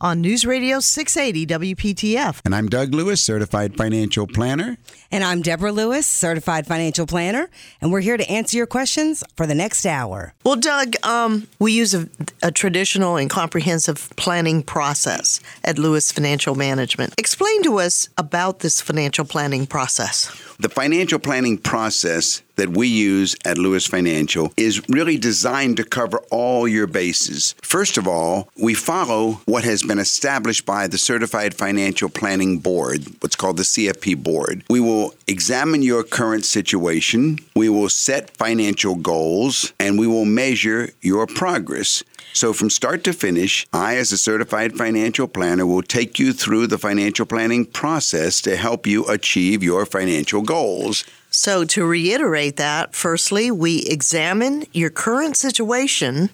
on News Radio 680 WPTF. And I'm Doug Lewis, certified financial planner. And I'm Deborah Lewis, certified financial planner, and we're here to answer your questions for the next hour. Well, Doug, um, we use a, a traditional and comprehensive planning process at Lewis Financial Management. Explain to us about this financial planning process. The financial planning process that we use at Lewis Financial is really designed to cover all your bases. First of all, we follow what has been established by the Certified Financial Planning Board, what's called the CFP Board. We will examine your current situation, we will set financial goals, and we will measure your progress. So, from start to finish, I, as a certified financial planner, will take you through the financial planning process to help you achieve your financial goals. So, to reiterate that, firstly, we examine your current situation.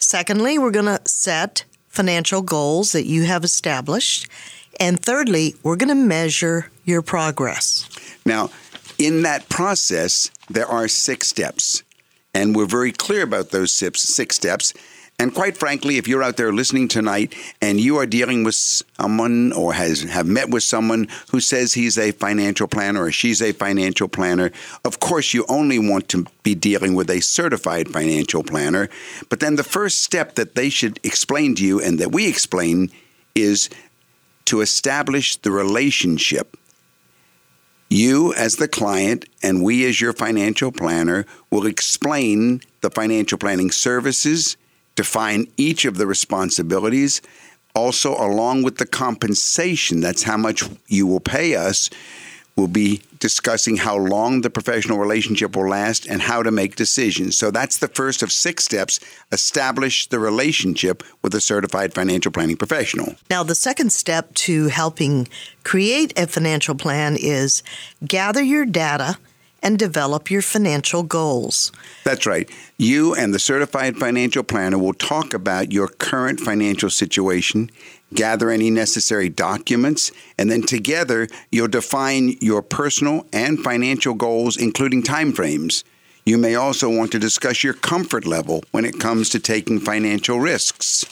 Secondly, we're going to set financial goals that you have established. And thirdly, we're going to measure your progress. Now, in that process, there are six steps. And we're very clear about those six, six steps. And quite frankly, if you're out there listening tonight and you are dealing with someone or has have met with someone who says he's a financial planner or she's a financial planner, of course you only want to be dealing with a certified financial planner. But then the first step that they should explain to you and that we explain is to establish the relationship. You, as the client, and we, as your financial planner, will explain the financial planning services define each of the responsibilities. Also, along with the compensation, that's how much you will pay us. We'll be discussing how long the professional relationship will last and how to make decisions. So that's the first of six steps establish the relationship with a certified financial planning professional. Now, the second step to helping create a financial plan is gather your data and develop your financial goals. That's right. You and the certified financial planner will talk about your current financial situation, gather any necessary documents, and then together you'll define your personal and financial goals, including timeframes. You may also want to discuss your comfort level when it comes to taking financial risks.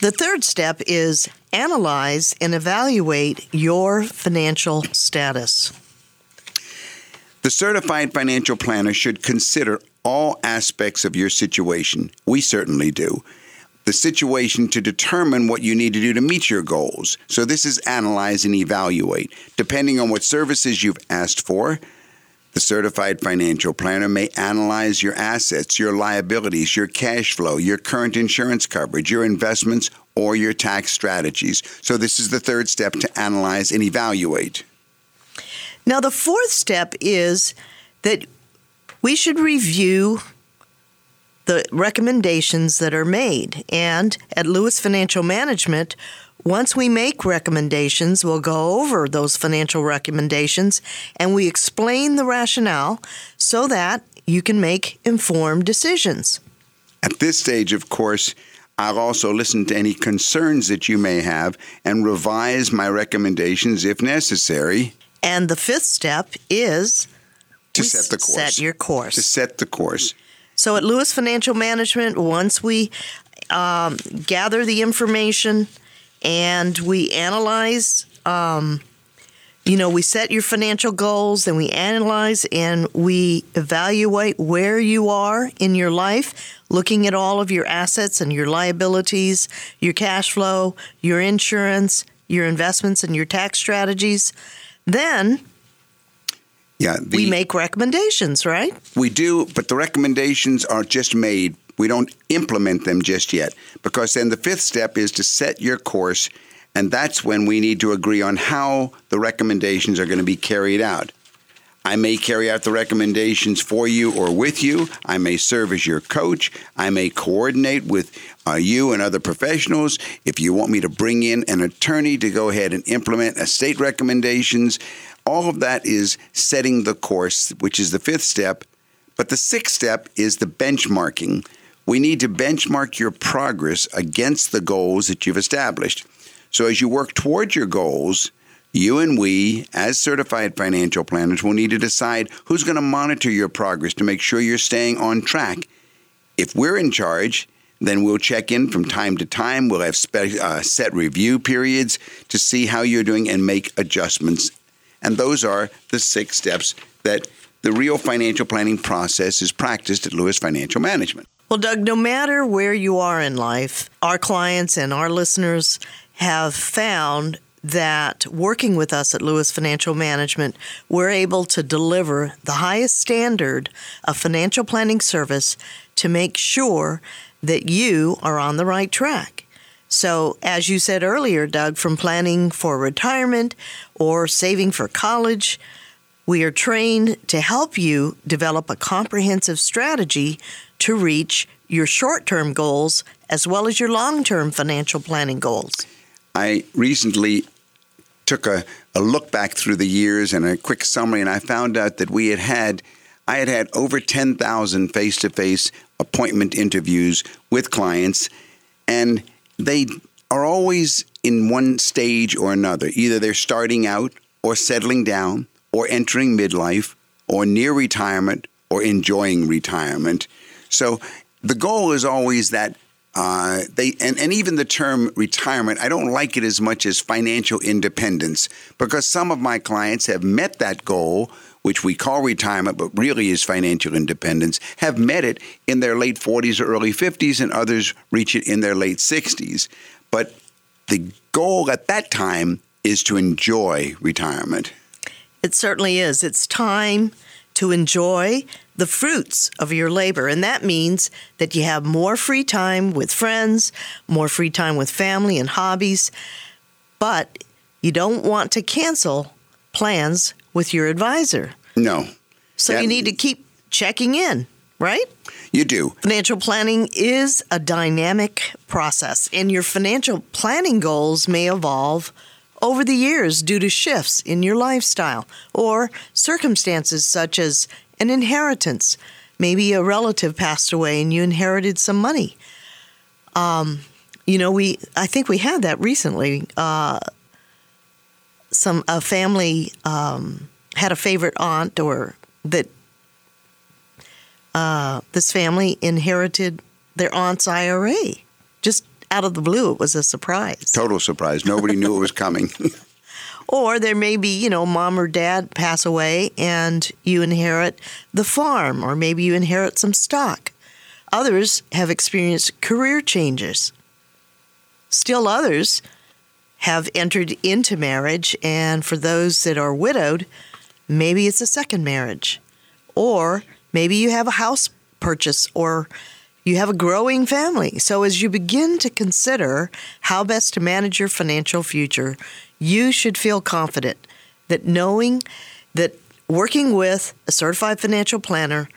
The third step is analyze and evaluate your financial status. The certified financial planner should consider all aspects of your situation. We certainly do. The situation to determine what you need to do to meet your goals. So, this is analyze and evaluate. Depending on what services you've asked for, the certified financial planner may analyze your assets, your liabilities, your cash flow, your current insurance coverage, your investments, or your tax strategies. So, this is the third step to analyze and evaluate. Now, the fourth step is that we should review the recommendations that are made. And at Lewis Financial Management, once we make recommendations, we'll go over those financial recommendations and we explain the rationale so that you can make informed decisions. At this stage, of course, I'll also listen to any concerns that you may have and revise my recommendations if necessary. And the fifth step is to set the course. Set your course. To set the course. So at Lewis Financial Management, once we um, gather the information and we analyze um, you know, we set your financial goals, then we analyze and we evaluate where you are in your life, looking at all of your assets and your liabilities, your cash flow, your insurance, your investments, and your tax strategies. Then Yeah, the, we make recommendations, right? We do, but the recommendations are just made. We don't implement them just yet because then the fifth step is to set your course, and that's when we need to agree on how the recommendations are going to be carried out. I may carry out the recommendations for you or with you. I may serve as your coach. I may coordinate with uh, you and other professionals. If you want me to bring in an attorney to go ahead and implement estate recommendations, all of that is setting the course, which is the fifth step. But the sixth step is the benchmarking. We need to benchmark your progress against the goals that you've established. So as you work towards your goals, you and we, as certified financial planners, will need to decide who's going to monitor your progress to make sure you're staying on track. If we're in charge, then we'll check in from time to time. We'll have spe- uh, set review periods to see how you're doing and make adjustments. And those are the six steps that the real financial planning process is practiced at Lewis Financial Management. Well, Doug, no matter where you are in life, our clients and our listeners have found that working with us at Lewis Financial Management, we're able to deliver the highest standard of financial planning service to make sure that you are on the right track. So, as you said earlier, Doug, from planning for retirement or saving for college, we are trained to help you develop a comprehensive strategy to reach your short term goals as well as your long term financial planning goals. I recently took a, a look back through the years and a quick summary, and I found out that we had had, I had had over 10,000 face to face appointment interviews with clients, and they are always in one stage or another. Either they're starting out or settling down or entering midlife or near retirement or enjoying retirement. So the goal is always that uh, they and, and even the term retirement, I don't like it as much as financial independence because some of my clients have met that goal, which we call retirement, but really is financial independence, have met it in their late 40s or early 50s, and others reach it in their late 60s. But the goal at that time is to enjoy retirement. It certainly is. It's time to enjoy the fruits of your labor. And that means that you have more free time with friends, more free time with family and hobbies. But you don't want to cancel plans with your advisor. No. So That- you need to keep checking in, right? You do. Financial planning is a dynamic process, and your financial planning goals may evolve over the years due to shifts in your lifestyle or circumstances such as an inheritance. Maybe a relative passed away and you inherited some money. Um, you know, we I think we had that recently. Uh, some a family um, had a favorite aunt or that uh, this family inherited their aunt's IRA. Just out of the blue, it was a surprise. Total surprise. Nobody knew it was coming. Or there may be, you know, mom or dad pass away and you inherit the farm, or maybe you inherit some stock. Others have experienced career changes. Still others have entered into marriage, and for those that are widowed, maybe it's a second marriage. Or maybe you have a house purchase or you have a growing family. So, as you begin to consider how best to manage your financial future, you should feel confident that knowing that working with a certified financial planner,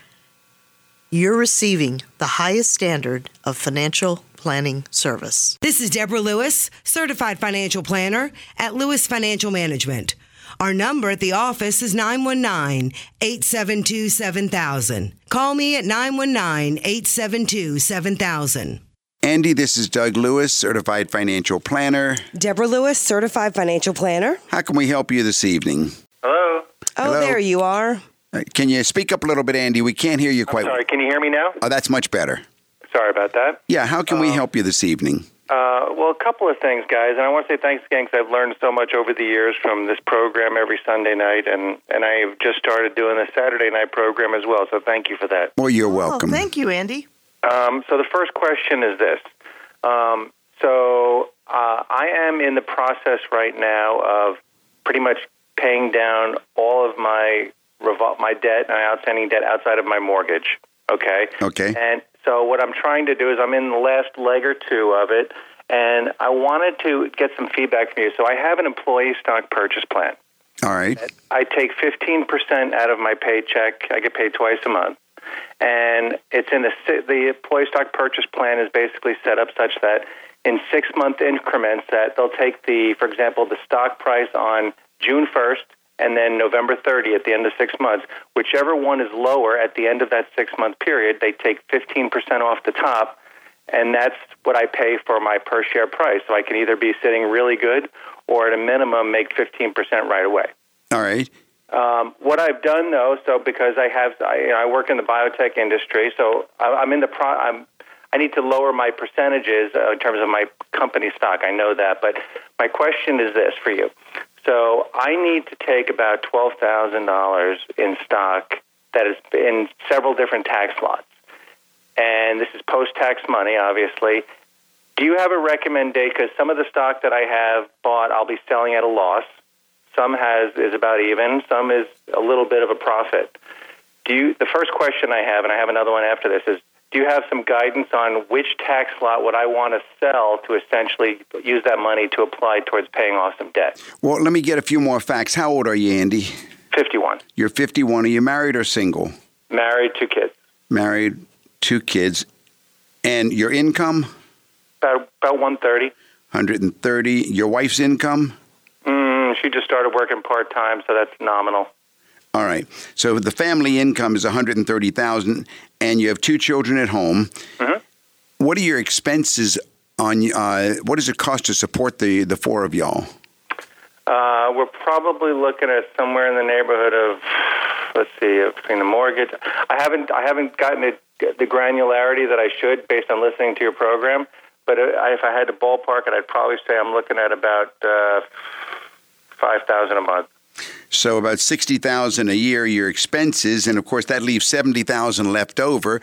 you're receiving the highest standard of financial planning service. This is Deborah Lewis, certified financial planner at Lewis Financial Management. Our number at the office is 919 872 7000. Call me at 919 872 7000. Andy, this is Doug Lewis, certified financial planner. Deborah Lewis, certified financial planner. How can we help you this evening? Hello. Oh, Hello. there you are. Uh, Can you speak up a little bit, Andy? We can't hear you quite. Sorry, can you hear me now? Oh, that's much better. Sorry about that. Yeah, how can we Um, help you this evening? Uh, well, a couple of things, guys, and I want to say thanks again because I've learned so much over the years from this program every Sunday night, and and I've just started doing the Saturday night program as well. So thank you for that. Well, you're welcome. Oh, thank you, Andy. Um, so the first question is this. Um, so uh, I am in the process right now of pretty much paying down all of my revol- my debt, my outstanding debt outside of my mortgage. Okay. Okay. And so what I'm trying to do is I'm in the last leg or two of it, and I wanted to get some feedback from you. So I have an employee stock purchase plan. All right. I take 15% out of my paycheck. I get paid twice a month. And it's in the the employee stock purchase plan is basically set up such that in 6 month increments that they'll take the for example the stock price on June 1st and then November 30 at the end of 6 months. Whichever one is lower at the end of that 6 month period, they take 15% off the top and that's what I pay for my per share price. So I can either be sitting really good or at a minimum make 15% right away. All right. Um, what I've done though, so because I have, I, you know, I work in the biotech industry, so I, I'm in the pro. I'm, I need to lower my percentages uh, in terms of my company stock. I know that, but my question is this for you. So I need to take about twelve thousand dollars in stock that is in several different tax lots, and this is post-tax money, obviously. Do you have a recommendation? Because some of the stock that I have bought, I'll be selling at a loss. Some has is about even. Some is a little bit of a profit. Do you? The first question I have, and I have another one after this, is: Do you have some guidance on which tax lot would I want to sell to essentially use that money to apply towards paying off some debt? Well, let me get a few more facts. How old are you, Andy? Fifty-one. You're 51. Are you married or single? Married, two kids. Married, two kids. And your income? About about one thirty. 130. Your wife's income? Mm, she just started working part time, so that's nominal. All right. So the family income is 130,000 and you have two children at home. Mm-hmm. What are your expenses on uh, what does it cost to support the the four of y'all? Uh, we're probably looking at somewhere in the neighborhood of, let's see, between the mortgage. I haven't, I haven't gotten the, the granularity that I should based on listening to your program. But uh, if I had to ballpark it, I'd probably say I'm looking at about uh, five thousand a month. So about 60,000 a year your expenses and of course that leaves 70,000 left over.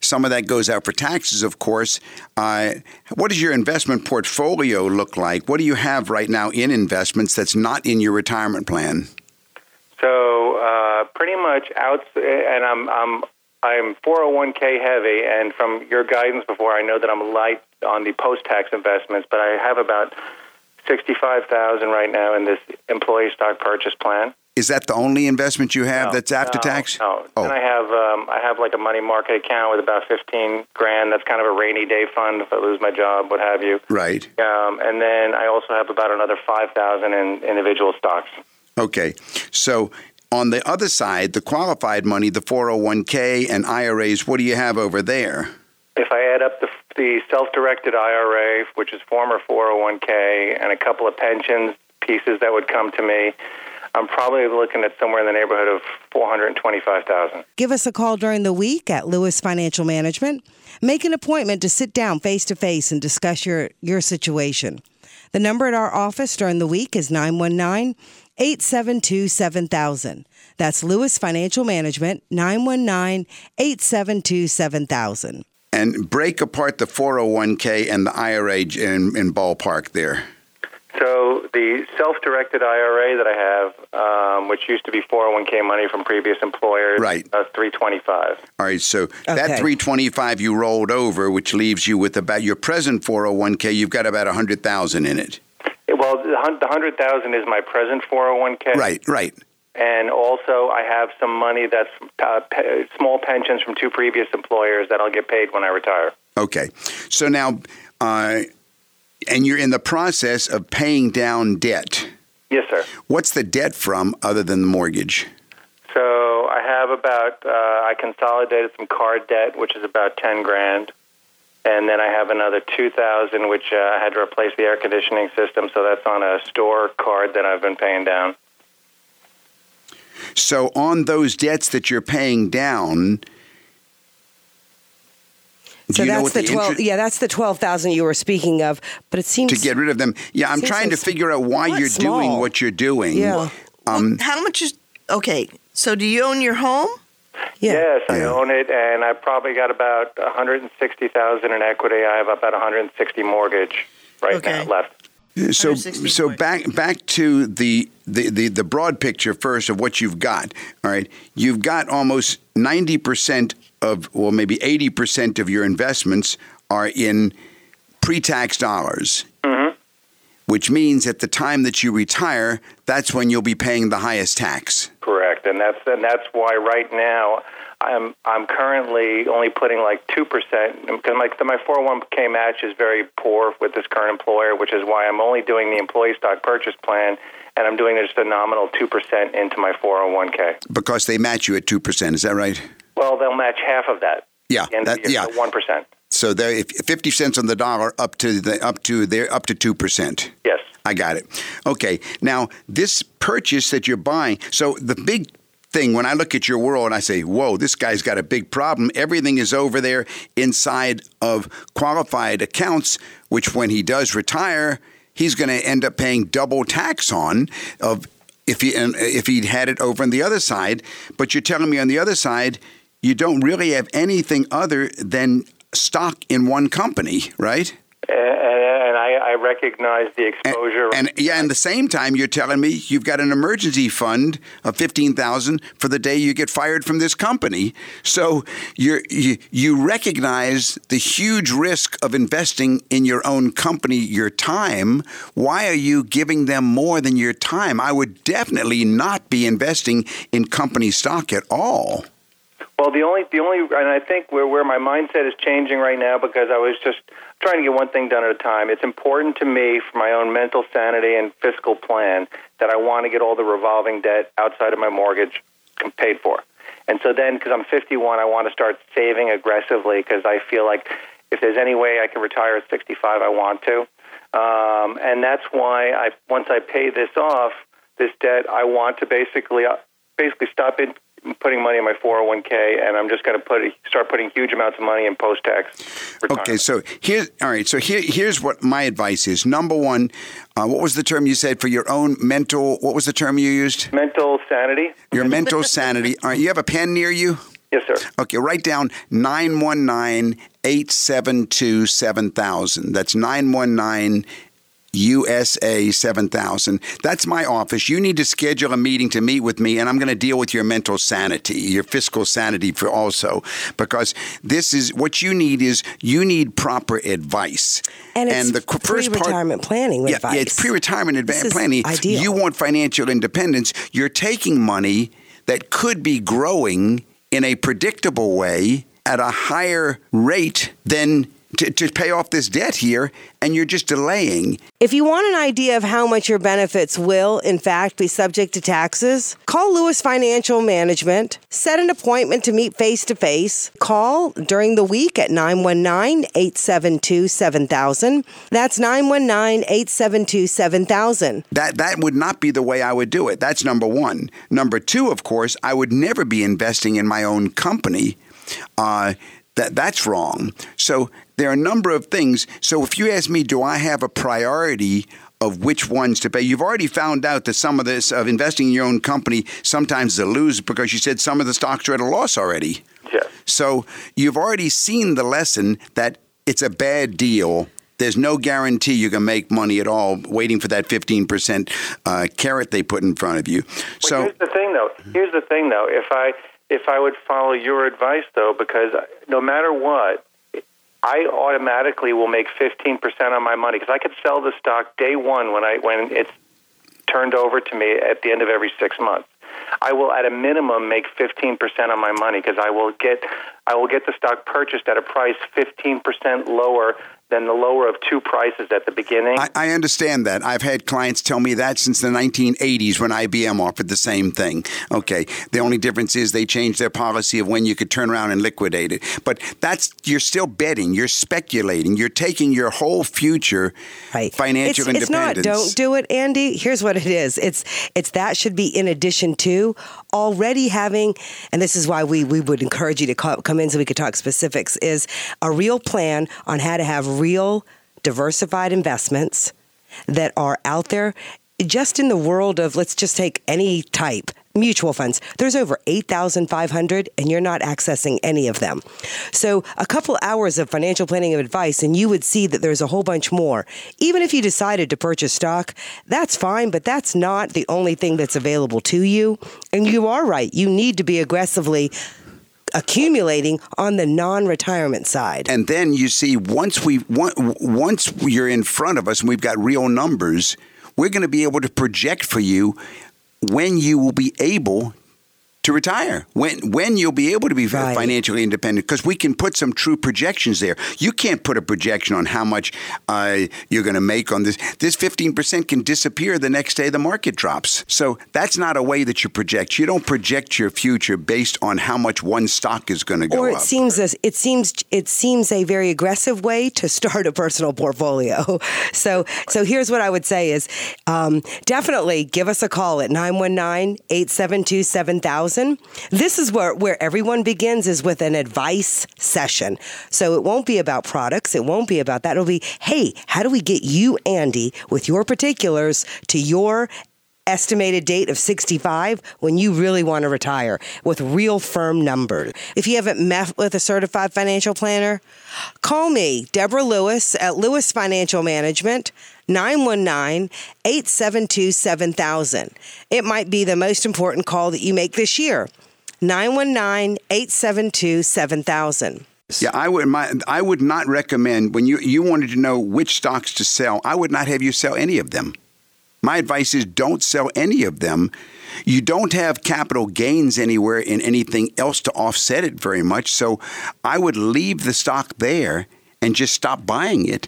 Some of that goes out for taxes, of course. Uh, what does your investment portfolio look like? What do you have right now in investments that's not in your retirement plan? So uh, pretty much out, and I'm I'm I'm 401k heavy, and from your guidance before, I know that I'm light on the post-tax investments, but I have about sixty-five thousand right now in this employee stock purchase plan. Is that the only investment you have No, that's after no, tax? No, Oh. and I have um, I have like a money market account with about fifteen grand. That's kind of a rainy day fund if I lose my job, what have you. Right. Um, and then I also have about another five thousand in individual stocks. Okay. So on the other side, the qualified money, the 401k and IRAs, what do you have over there? If I add up the, the self-directed IRA, which is former 401k, and a couple of pensions pieces that would come to me, I'm probably looking at somewhere in the neighborhood of 425,000. Give us a call during the week at Lewis Financial Management. Make an appointment to sit down face to face and discuss your, your situation. The number at our office during the week is 919 872 7000. That's Lewis Financial Management, 919 872 7000. And break apart the 401k and the IRA in, in ballpark there. So the self-directed IRA that I have, um, which used to be 401k money from previous employers, Right. uh, 325. All right, so that 325 you rolled over, which leaves you with about your present 401k, you've got about 100,000 in it. Well, the 100,000 is my present 401k. Right, right. And also, I have some money that's uh, pe- small pensions from two previous employers that I'll get paid when I retire. Okay. So now, uh, and you're in the process of paying down debt. Yes, sir. What's the debt from other than the mortgage? So I have about uh, I consolidated some card debt, which is about ten grand, and then I have another two thousand, which uh, I had to replace the air conditioning system. So that's on a store card that I've been paying down. So on those debts that you're paying down, So you that's the the twelve. inter- yeah, that's the twelve thousand you were speaking of. But it seems to get rid of them. Yeah, I'm trying to figure out why you're doing what you're doing. Yeah. Um, How much is okay? So do you own your home? Yeah. Yes, I Yeah. own it, and I probably got about 160,000 in equity. I have about 160 mortgage right Okay. now left. So, so points. back back to the, the, the, the broad picture first of what you've got. All right, you've got almost ninety percent of, well, maybe eighty percent of your investments are in pre-tax dollars. Which means at the time that you retire, that's when you'll be paying the highest tax. Correct, and that's and that's why right now I'm I'm currently only putting like two percent because my my 401k match is very poor with this current employer, which is why I'm only doing the employee stock purchase plan, and I'm doing just a nominal two percent into my 401k. Because they match you at two percent, is that right? Well, they'll match half of that. Yeah, that, yeah. one percent. So they if fifty cents on the dollar up to the up to their up to two percent. Yes. I got it. Okay. Now, this purchase that you're buying, so the big thing when I look at your world, I say, whoa, this guy's got a big problem. Everything is over there inside of qualified accounts, which when he does retire, he's going to end up paying double tax on of if he uh, if he'd had it over on the other side. But you're telling me on the other side, you don't really have anything other than stock in one company, right? And, and I, I recognize the exposure. And yeah, and the same time, you're telling me you've got an emergency fund of fifteen thousand for the day you get fired from this company. So you're, you you recognize the huge risk of investing in your own company, your time. Why are you giving them more than your time? I would definitely not be investing in company stock at all. Well, the only the only and I think where where my mindset is changing right now because I was just trying to get one thing done at a time. It's important to me for my own mental sanity and fiscal plan that I want to get all the revolving debt outside of my mortgage paid for. And so then, because I'm 51, I want to start saving aggressively because I feel like if there's any way I can retire at 65, I want to. Um, and that's why I once I pay this off, this debt, I want to basically uh, basically stop in putting money in my 401k, and I'm just going to put start putting huge amounts of money in post tax. Okay, so here, all right. So here, here's what my advice is. Number one, uh, what was the term you said for your own mental? What was the term you used? mental sanity. Your mental sanity. All right, you have a pen near you? Yes, sir. Okay, write down 919 872 7000. That's 919 USA 7000. That's my office. You need to schedule a meeting to meet with me, and I'm going to deal with your mental sanity, your fiscal sanity for also, because this is what you need is you need proper advice. And it's the first part- pre-retirement planning yeah, advice. Yeah, it's pre-retirement This adva- planning. ideal. You want financial independence. You're taking money that could be growing in a predictable way at a higher rate than to, to pay off this debt here, and you're just delaying. If you want an idea of how much your benefits will, in fact, be subject to taxes, call Lewis Financial Management. Set an appointment to meet face to face. Call during the week at 919 872 7000. That's 919 872 7000. That that would not be the way I would do it. That's number one. Number two, of course, I would never be investing in my own company. Uh, that that's wrong. So there are a number of things. So if you ask me, do I have a priority? Of which ones to pay? You've already found out that some of this of investing in your own company sometimes is a lose because you said some of the stocks are at a loss already. Yes. So you've already seen the lesson that it's a bad deal. There's no guarantee you can make money at all waiting for that 15% uh, carrot they put in front of you. Well, So, here's the thing, though. Here's the thing, though. If I if I would follow your advice, though, because no matter what, I automatically will make 15% on my money because I could sell the stock day one when I when it's turned over to me at the end of every six months. I will, at a minimum, make 15% on my money because I will get I will get the stock purchased at a price 15% lower than the lower of two prices at the beginning. I, I, understand that. I've had clients tell me that since the 1980s when IBM offered the same thing. Okay, the only difference is they changed their policy of when you could turn around and liquidate it. But that's you're still betting, you're speculating, you're taking your whole future right. financial it's, independence. It's not don't do it, Andy. Here's what it is. It's it's that should be in addition to already having, and this is why we we would encourage you to come in so we could talk specifics. Is a real plan on how to have real diversified investments that are out there just in the world of let's just take any type mutual funds. There's over 8,500 and you're not accessing any of them. So, a couple hours of financial planning of advice and you would see that there's a whole bunch more. Even if you decided to purchase stock, that's fine, but that's not the only thing that's available to you. And you are right. You need to be aggressively accumulating on the non-retirement side. And then you see once we once you're in front of us and we've got real numbers, we're going to be able to project for you when you will be able to retire. When when you'll be able to be right. financially independent because we can put some true projections there. You can't put a projection on how much uh, you're going to make on this. This 15% can disappear the next day the market drops. So that's not a way that you project. You don't project your future based on how much one stock is going to go or it up. seems as it seems it seems a very aggressive way to start a personal portfolio. So so here's what I would say is um, definitely give us a call at 919 872 7000 this is where, where everyone begins is with an advice session. So it won't be about products. It won't be about that. It'll be, hey, how do we get you, Andy, with your particulars to your estimated date of 65 when you really want to retire with real firm numbers. If you haven't met with a certified financial planner, call me, Deborah Lewis at Lewis Financial Management. 919 872 7000. It might be the most important call that you make this year. 919 872 7000. Yeah, I would. My, I would not recommend when you you wanted to know which stocks to sell. I would not have you sell any of them. My advice is don't sell any of them. You don't have capital gains anywhere in anything else to offset it very much. So I would leave the stock there and just stop buying it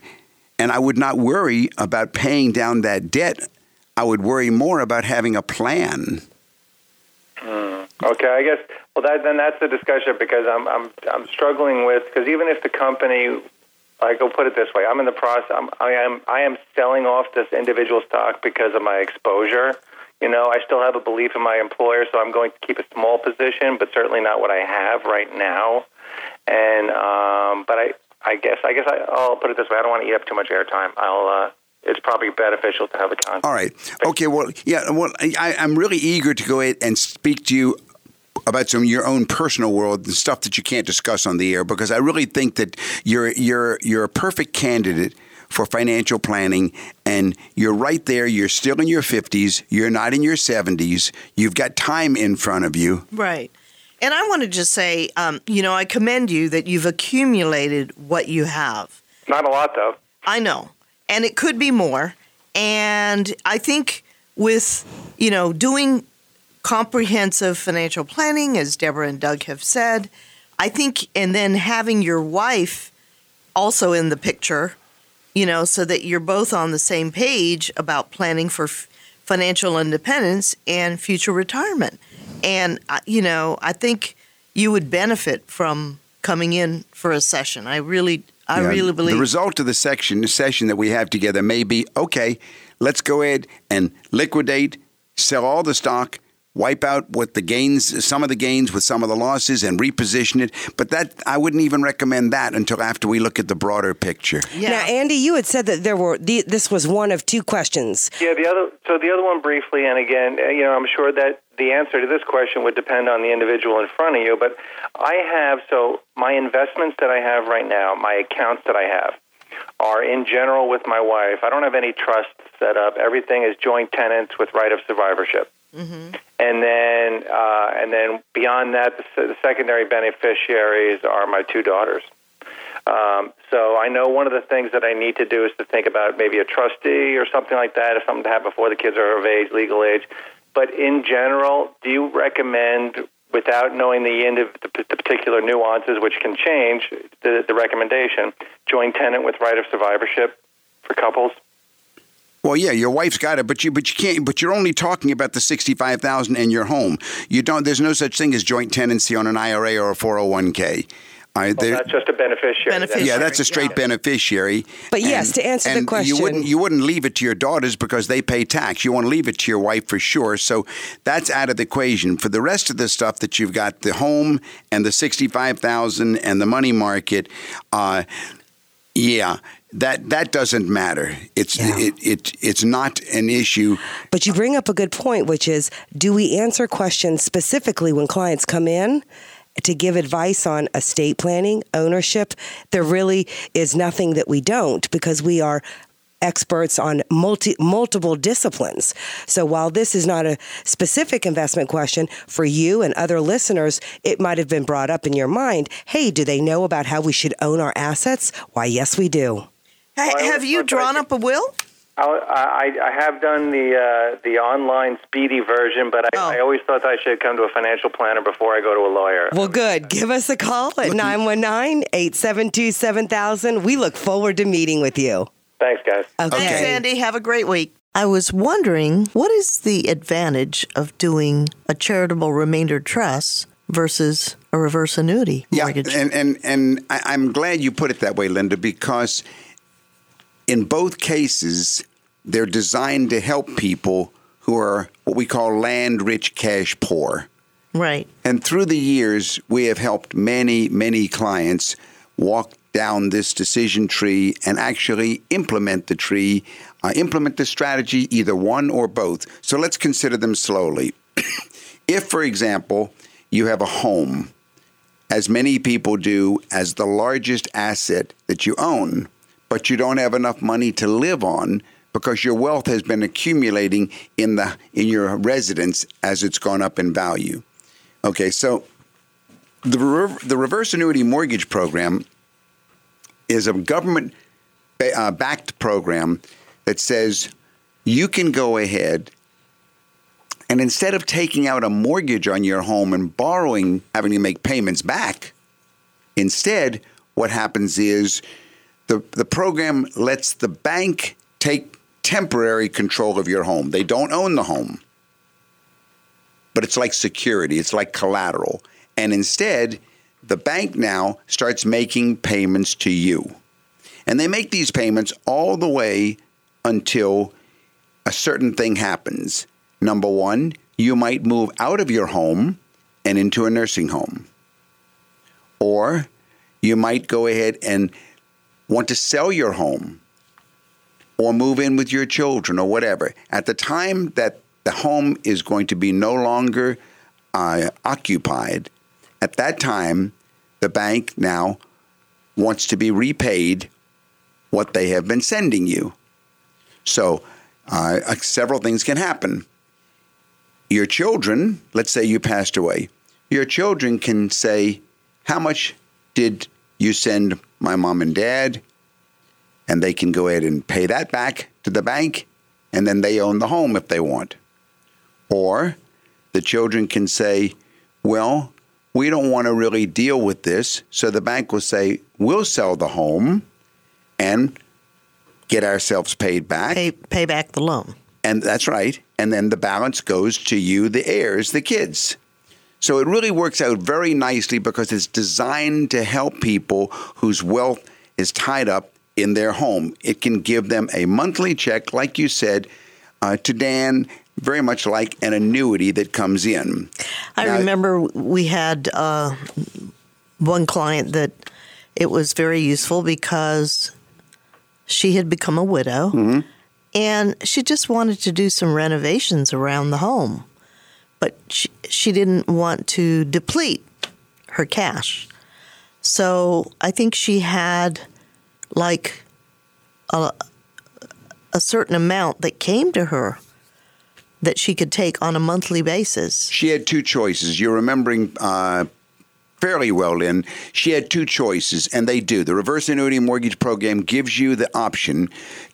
and I would not worry about paying down that debt. I would worry more about having a plan. Mm, okay, I guess. Well, that, then that's the discussion because I'm I'm I'm struggling with because even if the company, I go put it this way, I'm in the process. I'm, I am I am selling off this individual stock because of my exposure. You know, I still have a belief in my employer, so I'm going to keep a small position, but certainly not what I have right now. And um, but I I guess. I guess I, will put it this way. I don't want to eat up too much airtime. I'll. Uh, it's probably beneficial to have a con. All right. Okay. Well, yeah. Well, I, I'm really eager to go ahead and speak to you about some of your own personal world and stuff that you can't discuss on the air because I really think that you're you're you're a perfect candidate for financial planning and you're right there you're still in your 50s you're not in your 70s you've got time in front of you right and I want to just say, um, you know, I commend you that you've accumulated what you have. Not a lot, though. I know. And it could be more. And I think with, you know, doing comprehensive financial planning, as Deborah and Doug have said, I think, and then having your wife also in the picture, you know, so that you're both on the same page about planning for f- financial independence and future retirement. And, uh, you know, I think you would benefit from coming in for a session. I really, I yeah, really believe. The result of the section, the session that we have together may be okay, let's go ahead and liquidate, sell all the stock, wipe out what the gains, some of the gains with some of the losses, and reposition it. But that I wouldn't even recommend that until after we look at the broader picture. Yeah. Now, Andy, you had said that there were the, this was one of two questions. Yeah, the other. So the other one briefly, and again, uh, you know, I'm sure that the answer to this question would depend on the individual in front of you. But I have so my investments that I have right now, my accounts that I have are in general with my wife. I don't have any trust set up. Everything is joint tenants with right of survivorship. Mm-hmm. And then, uh, and then beyond that, the, the, secondary beneficiaries are my two daughters. Um, so I know one of the things that I need to do is to think about maybe a trustee or something like that, if something to have before the kids are of age, legal age. But in general, do you recommend without knowing the end of the, the particular nuances, which can change the, the recommendation. Joint tenant with right of survivorship for couples. Well, yeah, your wife's got it, but you but you can't. But you're only talking about the sixty-five thousand in your home. You don't. There's no such thing as joint tenancy on an IRA or a four hundred one k. Well, that's just a beneficiary. Beneficiary. Yeah, that's a straight Yeah. beneficiary. But yes, to answer the question- you wouldn't you wouldn't leave it to your daughters because they pay tax. You want to leave it to your wife for sure. So that's out of the equation. For the rest of the stuff that you've got, the home and the sixty-five thousand and the money market, uh, yeah, that that doesn't matter. It's Yeah. it, it it's not an issue. But you bring up a good point, which is do we answer questions specifically when clients come in to give advice on estate planning, ownership? There really is nothing that we don't because we are experts on multi, multiple disciplines. So while this is not a specific investment question for you and other listeners, it might have been brought up in your mind. Hey, do they know about how we should own our assets? Why, yes, we do. Ha- Well, have you drawn up a will? I, I, I have done the uh, the online speedy version, but I, Oh. I always thought I should come to a financial planner before I go to a lawyer. Well, good. Give us a call at 919 872 7000. We look forward to meeting with you. Thanks, guys. Okay. Thanks, Andy. Have a great week. I was wondering what is the advantage of doing a charitable remainder trust versus a reverse annuity mortgage? Yeah, and and and I, I'm glad you put it that way, Linda, because in both cases they're designed to help people who are what we call land rich, cash poor. right. And through the years, we have helped many, many clients walk down this decision tree and actually implement the tree, uh, implement the strategy, either one or both. So let's consider them slowly. if, for example, you have a home, as many people do, as the largest asset that you own, but you don't have enough money to live on because your wealth has been accumulating in the in your residence as it's gone up in value. Okay, so the rever- the reverse annuity mortgage program is a government uh, backed program that says you can go ahead and instead of taking out a mortgage on your home and borrowing, having to make payments back, instead, what happens is the, the program lets the bank take temporary control of your home. They don't own the home, but it's like security, it's like collateral. And instead, the bank now starts making payments to you. And they make these payments all the way until a certain thing happens. Number one, you might move out of your home and into a nursing home. Or you might go ahead and want to sell your home or move in with your children or whatever. At the time that the home is going to be no longer uh, occupied, at that time, the bank now wants to be repaid what they have been sending you. So, uh, uh, several things can happen. Your children, let's say you passed away, your children can say, How much did you send my mom and dad? And they can go ahead and pay that back to the bank, and then they own the home if they want. Or the children can say, Well, we don't want to really deal with this. So the bank will say, We'll sell the home and get ourselves paid back. Pay, pay back the loan. And that's right. And then the balance goes to you, the heirs, the kids. So it really works out very nicely because it's designed to help people whose wealth is tied up in their home. It can give them a monthly check, like you said, uh, to Dan, very much like an annuity that comes in. I Now- remember we had uh, one client that it was very useful because she had become a widow Mm-hmm. and she just wanted to do some renovations around the home. But she, she didn't want to deplete her cash. So I think she had like a, a certain amount that came to her that she could take on a monthly basis. She had two choices. You're remembering uh, fairly well, Lynn. She had two choices, and they do. The reverse annuity mortgage program gives you the option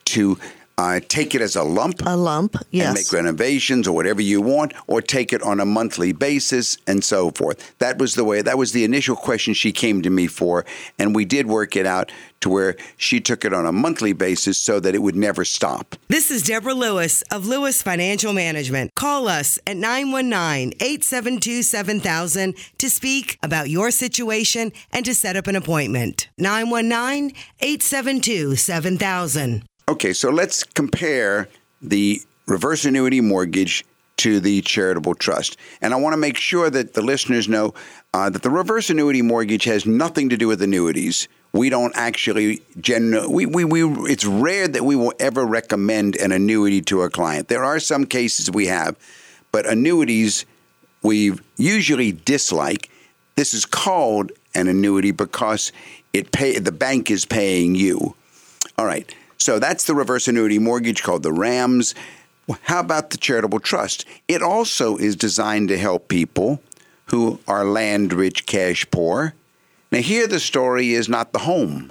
to uh, take it as a lump A lump, and yes. make renovations or whatever you want, or take it on a monthly basis and so forth. That was the way. That was the initial question she came to me for, and we did work it out to where she took it on a monthly basis so that it would never stop. This is Deborah Lewis of Lewis Financial Management. Call us at 919 872 7000 to speak about your situation and to set up an appointment. 919 872 7000. Okay, so let's compare the reverse annuity mortgage to the charitable trust. And I want to make sure that the listeners know uh, that the reverse annuity mortgage has nothing to do with annuities. We don't actually gen- we, we, we it's rare that we will ever recommend an annuity to a client. There are some cases we have, but annuities we usually dislike. This is called an annuity because it pay the bank is paying you. All right. So that's the reverse annuity mortgage called the RAMS. How about the charitable trust? It also is designed to help people who are land rich, cash poor. Now, here the story is not the home.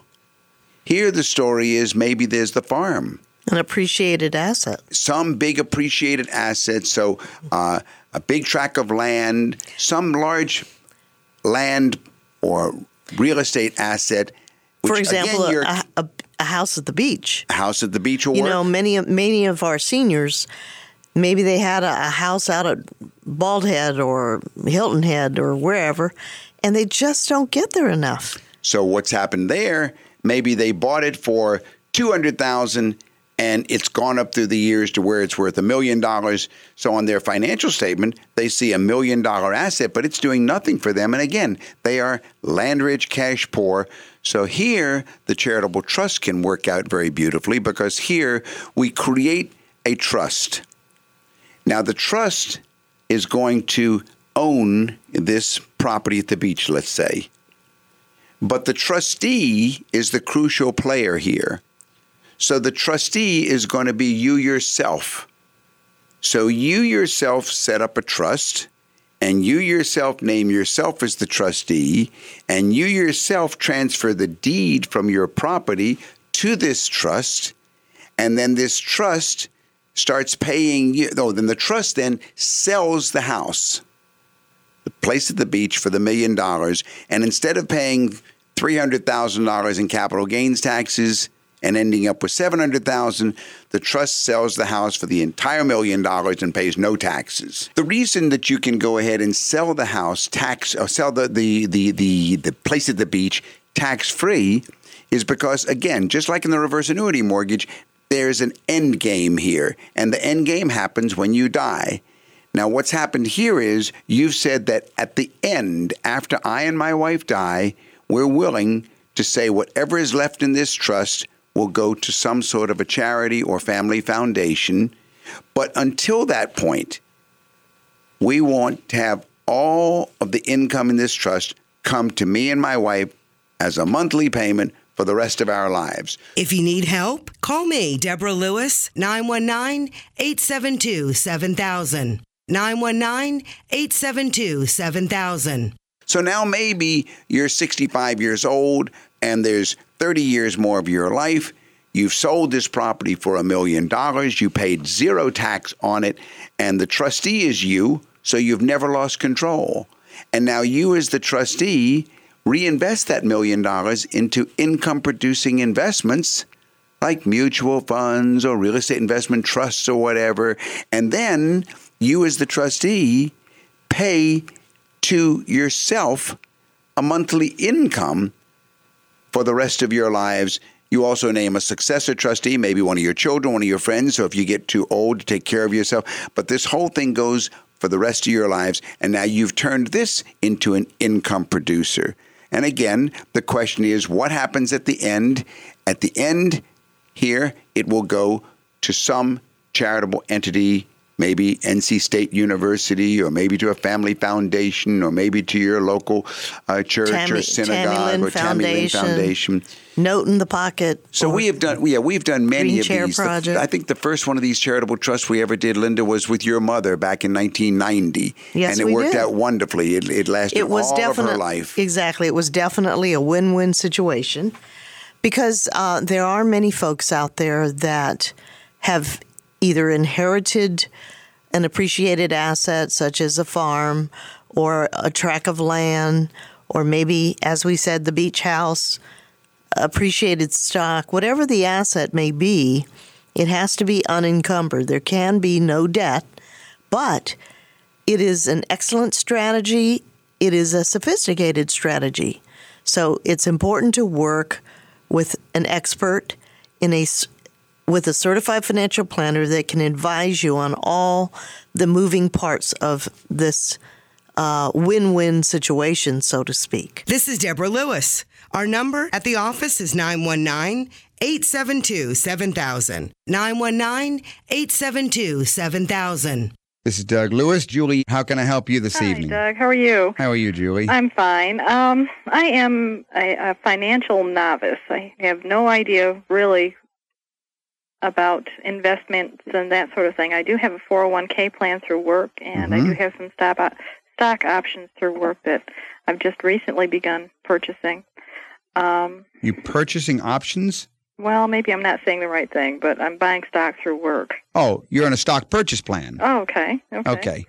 Here the story is maybe there's the farm, An appreciated asset. some big appreciated asset. So, uh, a big tract of land, some large land or real estate asset. Which, For example, again, a, a, a house at the beach. A house at the beach will You work. know, many of many of our seniors, maybe they had a, a house out at Bald Head or Hilton Head or wherever, and they just don't get there enough. So what's happened there? Maybe they bought it for two hundred thousand, and it's gone up through the years to where it's worth a million dollars. So on their financial statement, they see a million dollar asset, but it's doing nothing for them. And again, they are land rich, cash poor. So here, the charitable trust can work out very beautifully because here we create a trust. Now, the trust is going to own this property at the beach, let's say. But the trustee is the crucial player here. So the trustee is going to be you yourself. So you yourself set up a trust, and you yourself name yourself as the trustee, and you yourself transfer the deed from your property to this trust, and then this trust starts paying you. Oh, then the trust then sells the house the place at the beach for the million dollars, and instead of paying three hundred thousand dollars in capital gains taxes and ending up with seven hundred thousand, the trust sells the house for the entire million dollars and pays no taxes. The reason that you can go ahead and sell the house tax or sell the the the the, the place at the beach tax free is because again, just like in the reverse annuity mortgage, there's an end game here, and the end game happens when you die. Now, what's happened here is you've said that at the end, after I and my wife die, we're willing to say whatever is left in this trust will go to some sort of a charity or family foundation. But until that point, we want to have all of the income in this trust come to me and my wife as a monthly payment for the rest of our lives. If you need help, call me, Deborah Lewis, 919 872 7000. 919 872 7000. So now maybe you're 65 years old and there's 30 years more of your life. You've sold this property for a million dollars. You paid zero tax on it, and the trustee is you, so you've never lost control. And now you, as the trustee, reinvest that million dollars into income producing investments like mutual funds or real estate investment trusts or whatever. And then you, as the trustee, pay to yourself a monthly income for the rest of your lives. You also name a successor trustee, maybe one of your children, one of your friends. So if you get too old to take care of yourself, but this whole thing goes for the rest of your lives. And now you've turned this into an income producer. And again, the question is what happens at the end? At the end, here, it will go to some charitable entity maybe NC State University, or maybe to a family foundation, or maybe to your local uh, church or Tammy- synagogue Tammylin or Tammy Lynn Foundation. Foundation. Note in the pocket. So we have done, yeah, we've done many of these. The- Project. I think the first one of these charitable trusts we ever did, Linda, was with your mother back in 1990, Yes, and it we worked did. out wonderfully. It, it lasted it was all of definitely her life. exactly. It was definitely a win-win situation because uh, there are many folks out there that have either inherited an appreciated asset, such as a farm or a tract of land, or maybe, as we said, the beach house, appreciated stock, whatever the asset may be, it has to be unencumbered. There can be no debt, but it is an excellent strategy. It is a sophisticated strategy. So it's important to work with an expert in a with a certified financial planner that can advise you on all the moving parts of this uh, win-win situation, so to speak. This is Deborah Lewis. Our number at the office is 919 872 7000. 919 872 7000. This is Doug Lewis. Julie, how can I help you this Hi, evening? Doug. How are you? How are you, Julie? I'm fine. Um, I am a, a financial novice. I have no idea really about investments and that sort of thing. I do have a 401k plan through work, and I do Mhm. have some stock stock options through work that I've just recently begun purchasing. Um, you purchasing options? well, maybe I'm not saying the right thing, but I'm buying stock through work. Oh, you're on a stock purchase plan. Oh, okay. Okay. Okay.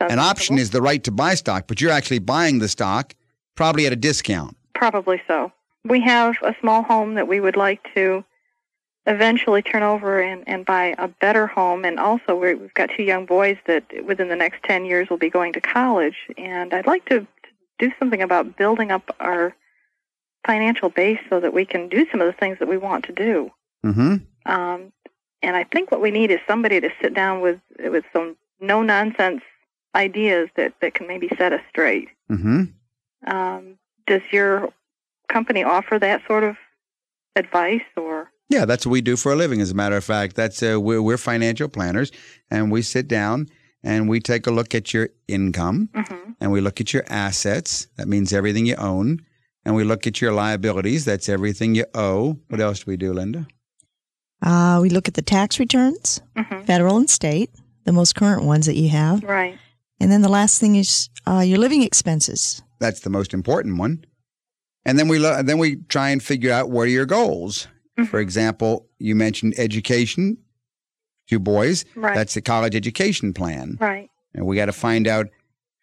An option is the right to buy stock, but you're actually buying the stock probably at a discount. Probably so. We have a small home that we would like to eventually turn over and, and buy a better home. And also, we're, we've got two young boys that within the next 10 years will be going to college. And I'd like to, to do something about building up our financial base so that we can do some of the things that we want to do. Mm-hmm. Um, and I think what we need is somebody to sit down with with some no nonsense ideas that, that can maybe set us straight. Mm-hmm. Um, does your company offer that sort of advice or? Yeah, that's what we do for a living. As a matter of fact, that's uh, we're, we're financial planners, and we sit down and we take a look at your income, Mhm. and we look at your assets. That means everything you own, and we look at your liabilities. That's everything you owe. What else do we do, Linda? Uh, we look at the tax returns, Mhm. federal and state, the most current ones that you have. Right. And then the last thing is uh, your living expenses. That's the most important one. And then we lo- then we try and figure out what are your goals. Mm-hmm. For example, you mentioned education. Two boys. Right. That's the college education plan. Right. And we got to find out.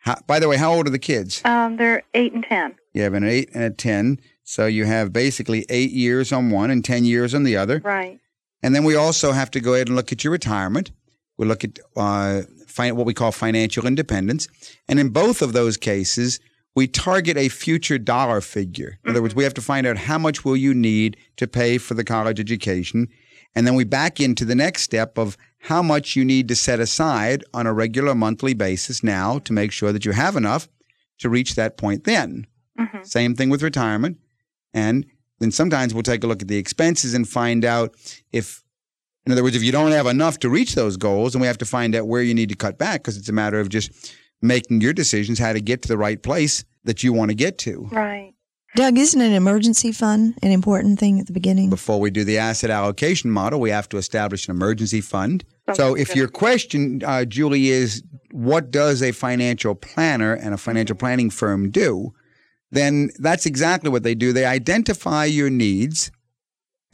How, by the way, how old are the kids? Um, they're eight and ten. You have an eight and a ten. So you have basically eight years on one and ten years on the other. Right. And then we also have to go ahead and look at your retirement. We look at uh, what we call financial independence. And in both of those cases, we target a future dollar figure. In other words, we have to find out how much will you need to pay for the college education. And then we back into the next step of how much you need to set aside on a regular monthly basis now to make sure that you have enough to reach that point then. Mhm. Same thing with retirement. And then sometimes we'll take a look at the expenses and find out if, in other words, if you don't have enough to reach those goals, then we have to find out where you need to cut back because it's a matter of just making your decisions how to get to the right place that you want to get to. Right. Doug, isn't an emergency fund an important thing at the beginning? Before we do the asset allocation model, we have to establish an emergency fund. So, if good. your question, uh, Julie, is what does a financial planner and a financial planning firm do? Then that's exactly what they do. They identify your needs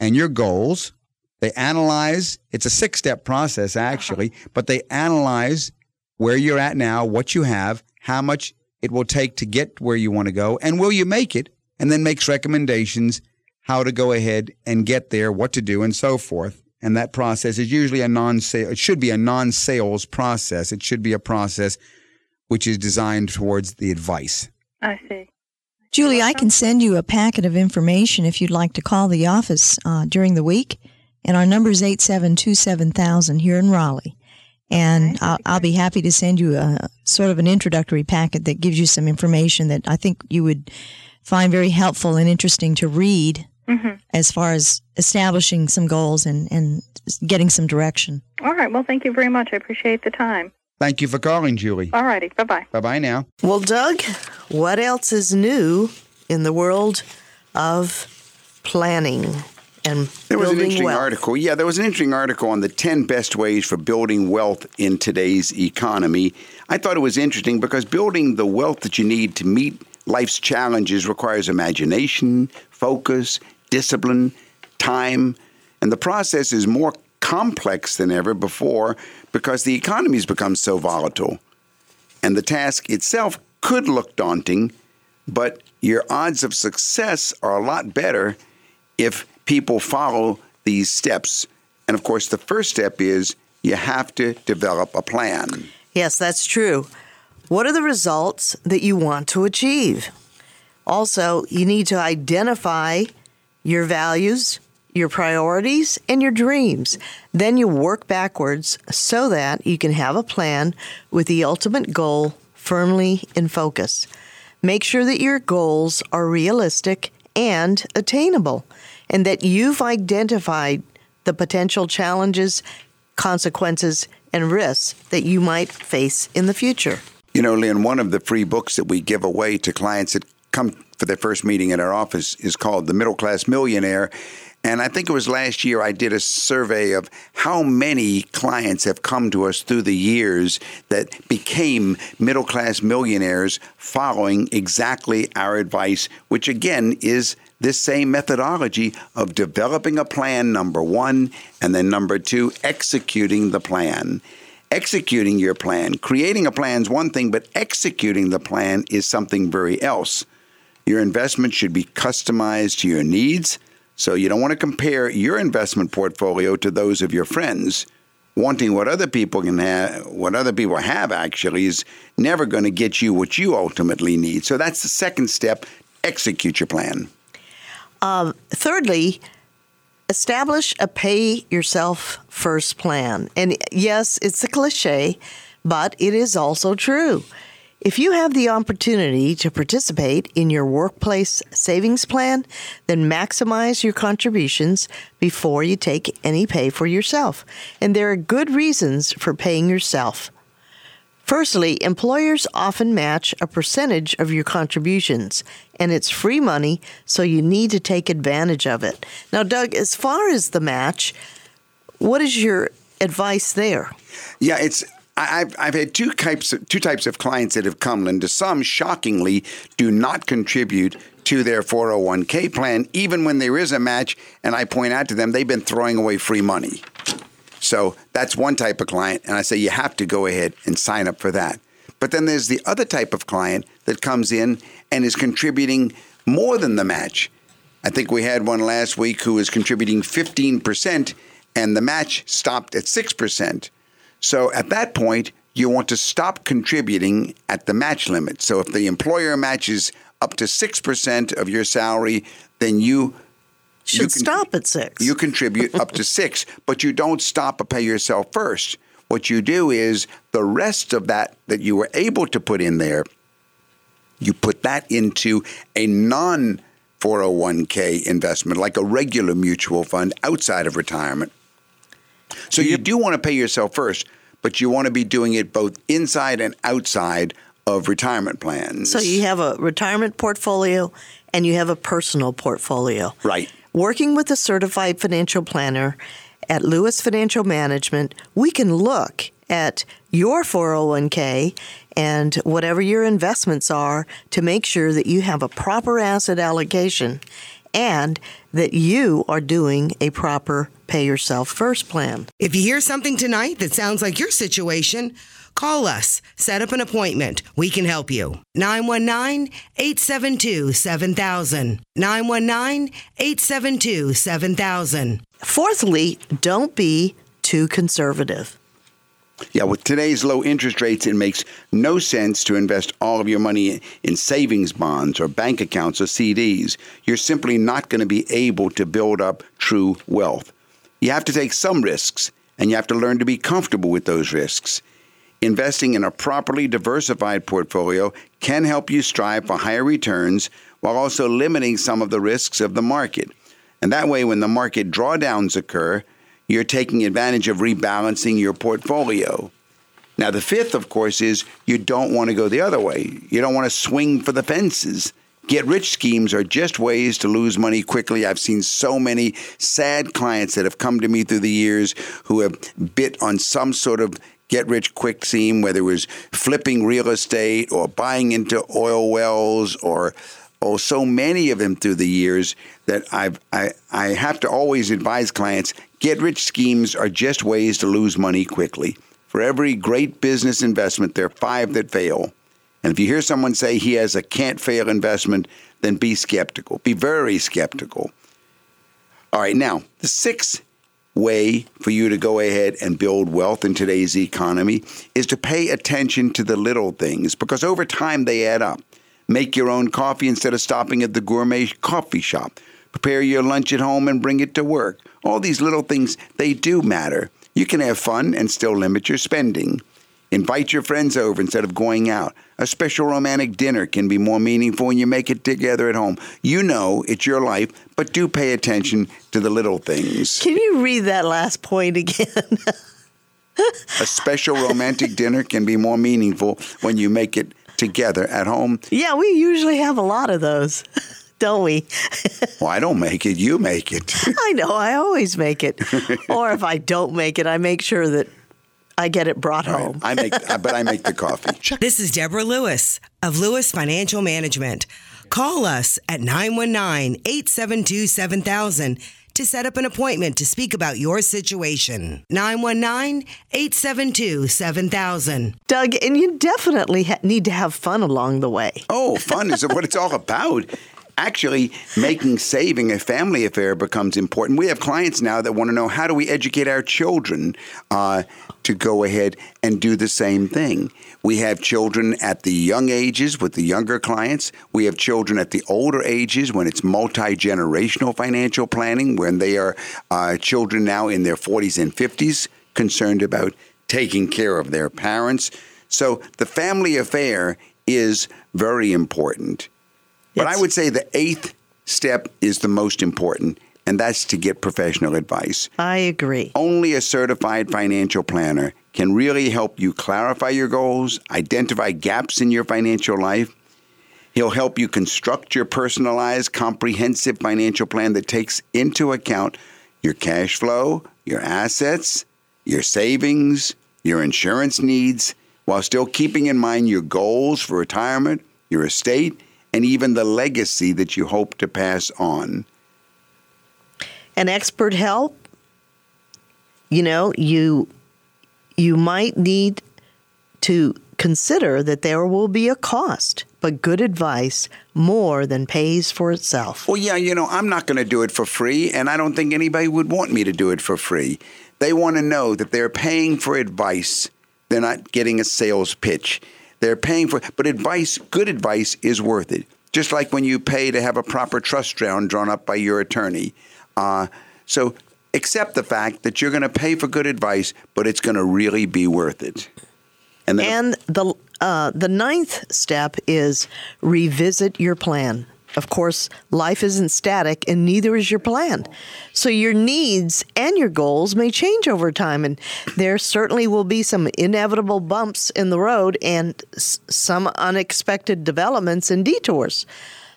and your goals. They analyze, it's a six step process actually, but they analyze where you're at now, what you have, how much it will take to get where you want to go, and will you make it? And then makes recommendations how to go ahead and get there, what to do, and so forth. And that process is usually a non sale, it should be a non sales process. It should be a process which is designed towards the advice. I see. Julie, I can send you a packet of information if you'd like to call the office uh, during the week. And our number is 872 here in Raleigh. And I'll, I'll be happy to send you a sort of an introductory packet that gives you some information that I think you would find very helpful and interesting to read Mhm. as far as establishing some goals and, and getting some direction. All right. Well, thank you very much. I appreciate the time. Thank you for calling, Julie. All righty. Bye bye. Bye bye now. Well, Doug, what else is new in the world of planning and There was an interesting wealth? article. Yeah, there was an interesting article on the 10 best ways for building wealth in today's economy. I thought it was interesting because building the wealth that you need to meet life's challenges requires imagination, focus, discipline, time, and the process is more complex than ever before because the economy has become so volatile. And the task itself could look daunting, but your odds of success are a lot better if people follow these steps. And of course, the first step is you have to develop a plan. Yes, that's true. What are the results that you want to achieve? Also, you need to identify your values, your priorities, and your dreams. Then you work backwards so that you can have a plan with the ultimate goal firmly in focus. Make sure that your goals are realistic and attainable, and that you've identified the potential challenges, consequences, and risks that you might face in the future. You know, Lynn, one of the free books that we give away to clients that come for their first meeting in our office is called The Middle Class Millionaire. And I think it was last year I did a survey of how many clients have come to us through the years that became middle class millionaires following exactly our advice, which again is this same methodology of developing a plan, number one, and then number two, executing the plan. Executing your plan, creating a plan is one thing, but executing the plan is something very else. Your investment should be customized to your needs. So you don't want to compare your investment portfolio to those of your friends. Wanting what other people can have, what other people have actually is never going to get you what you ultimately need. So that's the second step. Execute your plan. Um, thirdly, establish a pay yourself first plan. And yes, it's a cliche, but it is also true. If you have the opportunity to participate in your workplace savings plan, then maximize your contributions before you take any pay for yourself. And there are good reasons for paying yourself. Firstly, employers often match a percentage of your contributions, and it's free money, so you need to take advantage of it. Now, Doug, as far as the match, what is your advice there? Yeah, it's I've, I've had two types of, two types of clients that have come, Linda. Some shockingly do not contribute to their 401k plan, even when there is a match. And I point out to them they've been throwing away free money. So that's one type of client. And I say you have to go ahead and sign up for that. But then there's the other type of client that comes in and is contributing more than the match. I think we had one last week who was contributing 15%, and the match stopped at 6%. So at that point, you want to stop contributing at the match limit. So if the employer matches up to 6% of your salary, then you should you stop at 6. You contribute up to 6, but you don't stop or pay yourself first. What you do is the rest of that that you were able to put in there, you put that into a non 401k investment, like a regular mutual fund outside of retirement. So you do want to pay yourself first, but you want to be doing it both inside and outside of retirement plans. So you have a retirement portfolio and you have a personal portfolio. Right. Working with a certified financial planner at Lewis Financial Management, we can look at your 401k and whatever your investments are to make sure that you have a proper asset allocation and that you are doing a proper pay yourself first plan. If you hear something tonight that sounds like your situation, call us. Set up an appointment. We can help you. 919 872 7000. 919 872 7000. Fourthly, don't be too conservative. Yeah, with today's low interest rates, it makes no sense to invest all of your money in savings bonds or bank accounts or CDs. You're simply not going to be able to build up true wealth. You have to take some risks, and you have to learn to be comfortable with those risks. Investing in a properly diversified portfolio can help you strive for higher returns while also limiting some of the risks of the market. And that way, when the market drawdowns occur, you're taking advantage of rebalancing your portfolio. Now, the fifth, of course, is you don't want to go the other way. You don't want to swing for the fences. Get rich schemes are just ways to lose money quickly. I've seen so many sad clients that have come to me through the years who have bit on some sort of get rich quick scheme, whether it was flipping real estate or buying into oil wells or oh so many of them through the years that I've I, I have to always advise clients get rich schemes are just ways to lose money quickly. For every great business investment, there are five that fail. And if you hear someone say he has a can't fail investment, then be skeptical. Be very skeptical. All right, now, the sixth way for you to go ahead and build wealth in today's economy is to pay attention to the little things because over time they add up. Make your own coffee instead of stopping at the gourmet coffee shop. Prepare your lunch at home and bring it to work. All these little things, they do matter. You can have fun and still limit your spending. Invite your friends over instead of going out. A special romantic dinner can be more meaningful when you make it together at home. You know it's your life, but do pay attention to the little things. Can you read that last point again? A special romantic dinner can be more meaningful when you make it together at home. yeah, we usually have a lot of those, don't we? Well, I don't make it, you make it. I know, I always make it. or if I don't make it, I make sure that I get it brought home. I make but I make the coffee. This is Deborah Lewis of Lewis Financial Management. Call us at 919 872 7000 to set up an appointment to speak about your situation. 919 872 7000. Doug, and you definitely ha- need to have fun along the way. Oh, fun is what it's all about. Actually, making saving a family affair becomes important. We have clients now that want to know how do we educate our children uh, to go ahead and do the same thing. We have children at the young ages with the younger clients. We have children at the older ages when it's multi generational financial planning, when they are uh, children now in their 40s and 50s concerned about taking care of their parents. So the family affair is very important. But I would say the eighth step is the most important, and that's to get professional advice. I agree. Only a certified financial planner can really help you clarify your goals, identify gaps in your financial life. He'll help you construct your personalized, comprehensive financial plan that takes into account your cash flow, your assets, your savings, your insurance needs, while still keeping in mind your goals for retirement, your estate, and even the legacy that you hope to pass on. And expert help you know you you might need to consider that there will be a cost but good advice more than pays for itself Well, yeah, you know, I'm not going to do it for free, and I don't think anybody would want me to do it for free. They want to know that they're paying for advice. They're not getting a sales pitch. They're paying for, but advice, good advice, is worth it. Just like when you pay to have a proper trust drawn drawn up by your attorney. Uh, so accept the fact that you're going to pay for good advice, but it's going to really be worth it. And and the uh, the ninth step is revisit your plan. Of course life isn't static and neither is your plan. So your needs and your goals may change over time and there certainly will be some inevitable bumps in the road and s- some unexpected developments and detours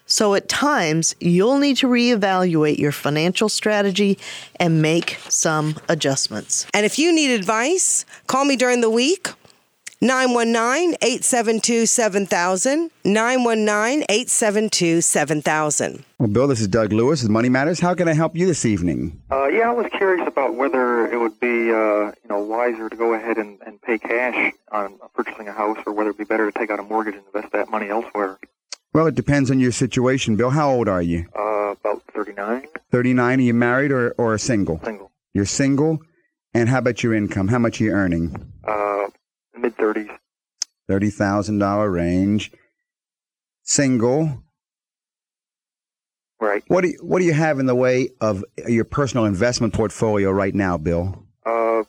so at times you'll need to reevaluate your financial strategy and make some adjustments And if you need advice, call me during the week. 919 872 7000. 919 872 7000. Well, Bill, this is Doug Lewis with Money Matters. How can I help you this evening? Uh, yeah, I was curious about whether it would be, uh, you know, wiser to go ahead and, and pay cash on purchasing a house, or whether it'd be better to take out a mortgage and invest that money elsewhere. Well, it depends on your situation, Bill. How old are you? Uh, about 39, 39? Are you married or, or single? single, You're single? And how about your income? How much are you earning? uh, mid 30s. $30,000 range. Single. Right. What do, you, what do you have in the way of your personal investment portfolio right now, Bill? Uh,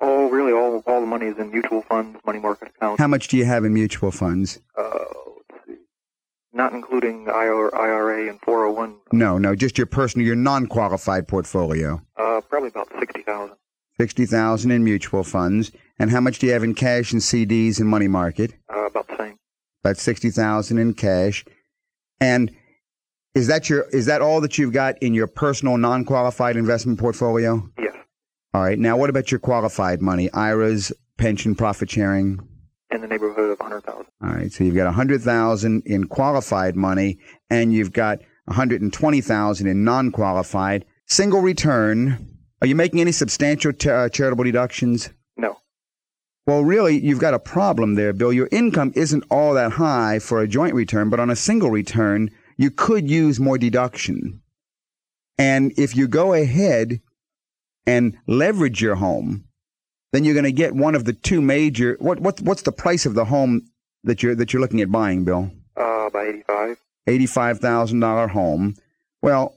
oh, really? All all the money is in mutual funds, money market accounts. How much do you have in mutual funds? Uh, not including IRA and 401. No, no, just your personal, your non-qualified portfolio. Uh, probably about 60,000. 60,000 in mutual funds. And how much do you have in cash and CDs and money market? Uh, about the same. About 60,000 in cash. And is that your is that all that you've got in your personal non-qualified investment portfolio? Yes. All right. Now what about your qualified money? IRAs, pension, profit sharing? In the neighborhood of hundred thousand. All right, so you've got hundred thousand in qualified money, and you've got one hundred and twenty thousand in non-qualified. Single return. Are you making any substantial t- uh, charitable deductions? No. Well, really, you've got a problem there, Bill. Your income isn't all that high for a joint return, but on a single return, you could use more deduction. And if you go ahead and leverage your home, then you're going to get one of the two major. What what what's the price of the home that you're that you're looking at buying, Bill? Uh, about eighty-five. Eighty-five thousand dollar home. Well,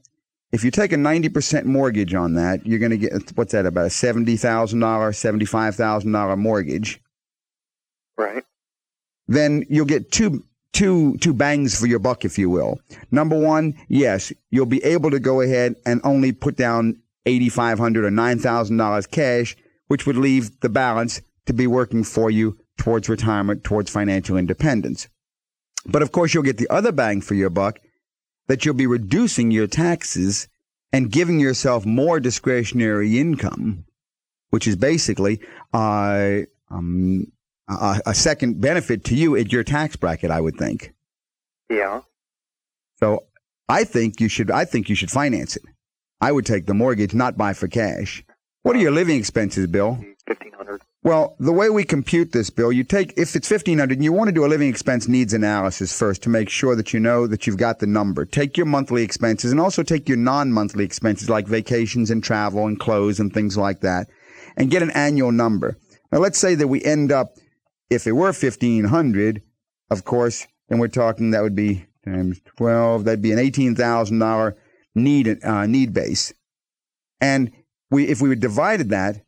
if you take a ninety percent mortgage on that, you're going to get what's that about a seventy thousand dollar, seventy-five thousand dollar mortgage. Right. Then you'll get two two two bangs for your buck, if you will. Number one, yes, you'll be able to go ahead and only put down eighty five hundred or nine thousand dollars cash, which would leave the balance to be working for you towards retirement, towards financial independence. But of course, you'll get the other bang for your buck that you'll be reducing your taxes and giving yourself more discretionary income, which is basically uh, um, a, a second benefit to you at your tax bracket, I would think. Yeah. So I think you should. I think you should finance it. I would take the mortgage, not buy for cash. What are your living expenses, Bill? Fifteen hundred. Well, the way we compute this, Bill, you take if it's fifteen hundred, and you want to do a living expense needs analysis first to make sure that you know that you've got the number. Take your monthly expenses and also take your non-monthly expenses like vacations and travel and clothes and things like that, and get an annual number. Now, let's say that we end up, if it were fifteen hundred, of course, then we're talking that would be times twelve. That'd be an eighteen thousand dollar need uh, need base, and we if we divided that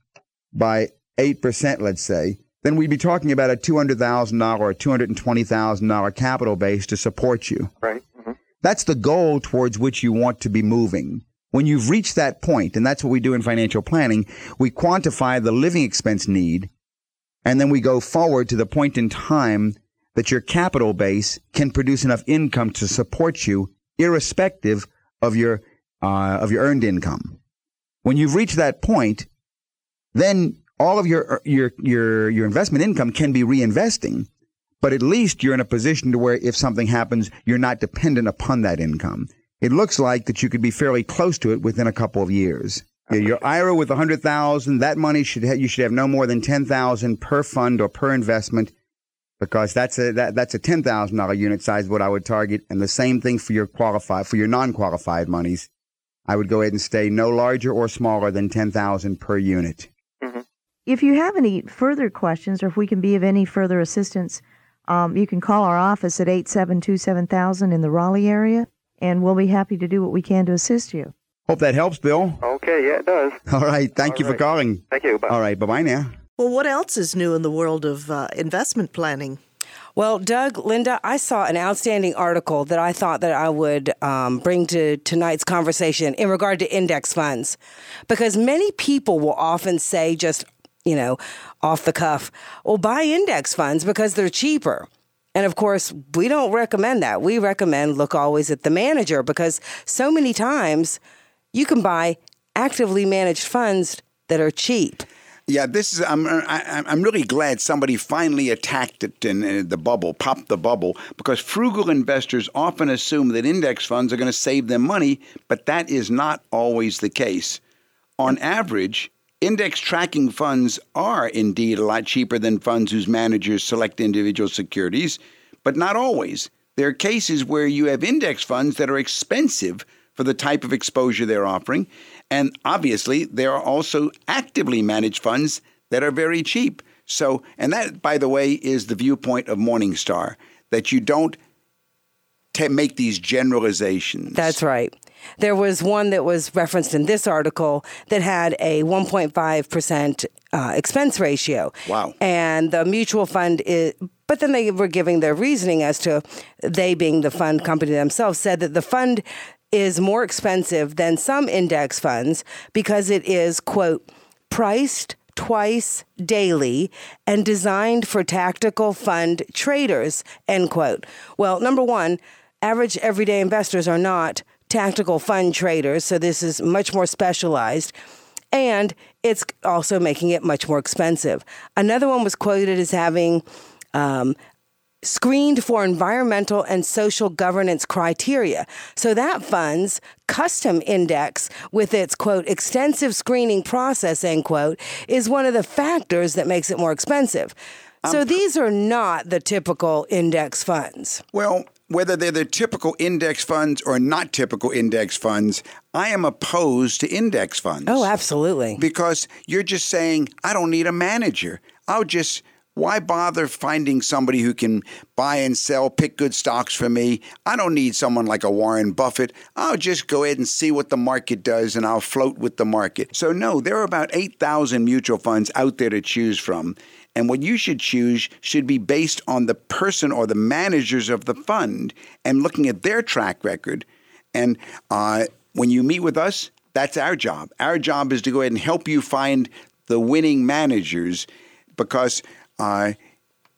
by 8%, let's say, then we'd be talking about a $200,000 or $220,000 capital base to support you. Right. hmm That's the goal towards which you want to be moving. When you've reached that point, and that's what we do in financial planning, we quantify the living expense need, and then we go forward to the point in time that your capital base can produce enough income to support you, irrespective of your uh, of your earned income. When you've reached that point, then all of your your your your investment income can be reinvesting, but at least you're in a position to where if something happens, you're not dependent upon that income. It looks like that you could be fairly close to it within a couple of years. Your IRA with a hundred thousand, that money should ha- you should have no more than ten thousand per fund or per investment, because that's a that, that's a ten thousand dollar unit size what I would target, and the same thing for your qualified for your non qualified monies. I would go ahead and stay no larger or smaller than ten thousand per unit. If you have any further questions or if we can be of any further assistance, um, you can call our office at 872 7000 in the Raleigh area, and we'll be happy to do what we can to assist you. Hope that helps, Bill. Okay. Yeah, it does. All right. Thank All you for calling. Thank you. Bye. All right. Bye bye now. Well, what else is new in the world of uh, investment planning? Well, Doug, Linda, I saw an outstanding article that I thought that I would um, bring to tonight's conversation in regard to index funds, because many people will often say just you know off the cuff, "Well, buy index funds because they're cheaper." And of course, we don't recommend that. We recommend look always at the manager because so many times you can buy actively managed funds that are cheap. Yeah, this is. I'm. I, I'm really glad somebody finally attacked it and, uh, the bubble, popped the bubble, because frugal investors often assume that index funds are going to save them money, but that is not always the case. On average, index tracking funds are indeed a lot cheaper than funds whose managers select individual securities, but not always. There are cases where you have index funds that are expensive for the type of exposure they're offering. And obviously, there are also actively managed funds that are very cheap. So, and that, by the way, is the viewpoint of Morningstar that you don't ta make these generalizations. That's right. There was one that was referenced in this article that had a 1.5% uh, expense ratio. Wow. And the mutual fund is, but then they were giving their reasoning as to they being the fund company themselves said that the fund is more expensive than some index funds because it is, quote, priced twice daily and designed for tactical fund traders, end quote. Well, number one, average everyday investors are not tactical fund traders, so this is much more specialized. And it's also making it much more expensive. Another one was quoted as having um, screened for environmental and social governance criteria. So that fund's custom index with its quote extensive screening process end quote is one of the factors that makes it more expensive. So these are not the typical index funds. Well, whether they're the typical index funds or not typical index funds, I am opposed to index funds. Oh, absolutely. Because you're just saying, I don't need a manager. I'll just, why bother finding somebody who can buy and sell, pick good stocks for me? I don't need someone like a Warren Buffett. I'll just go ahead and see what the market does and I'll float with the market. So, no, there are about 8,000 mutual funds out there to choose from. And what you should choose should be based on the person or the managers of the fund and looking at their track record. And uh, when you meet with us, that's our job. Our job is to go ahead and help you find the winning managers because. Uh,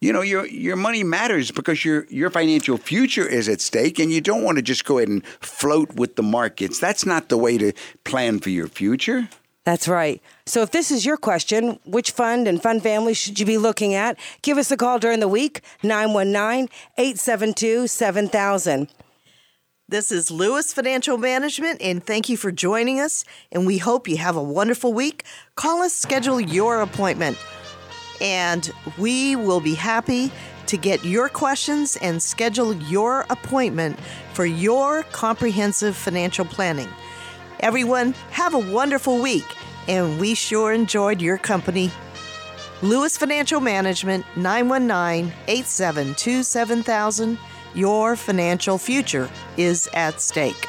you know your your money matters because your your financial future is at stake and you don't want to just go ahead and float with the markets that's not the way to plan for your future That's right. So if this is your question, which fund and fund family should you be looking at? Give us a call during the week, 919 872 7000. This is Lewis Financial Management, and thank you for joining us. And we hope you have a wonderful week. Call us, schedule your appointment, and we will be happy to get your questions and schedule your appointment for your comprehensive financial planning. Everyone, have a wonderful week, and we sure enjoyed your company. Lewis Financial Management, 919 872 7000. Your financial future is at stake.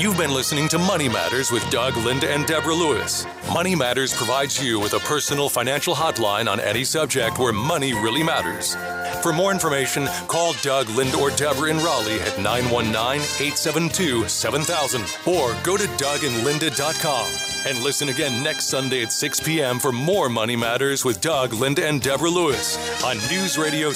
You've been listening to Money Matters with Doug, Linda, and Deborah Lewis. Money Matters provides you with a personal financial hotline on any subject where money really matters. For more information, call Doug, Linda, or Deborah in Raleigh at 919 872 7000 or go to dougandlinda.com. And listen again next Sunday at 6 p.m. for more Money Matters with Doug, Linda, and Deborah Lewis on News Radio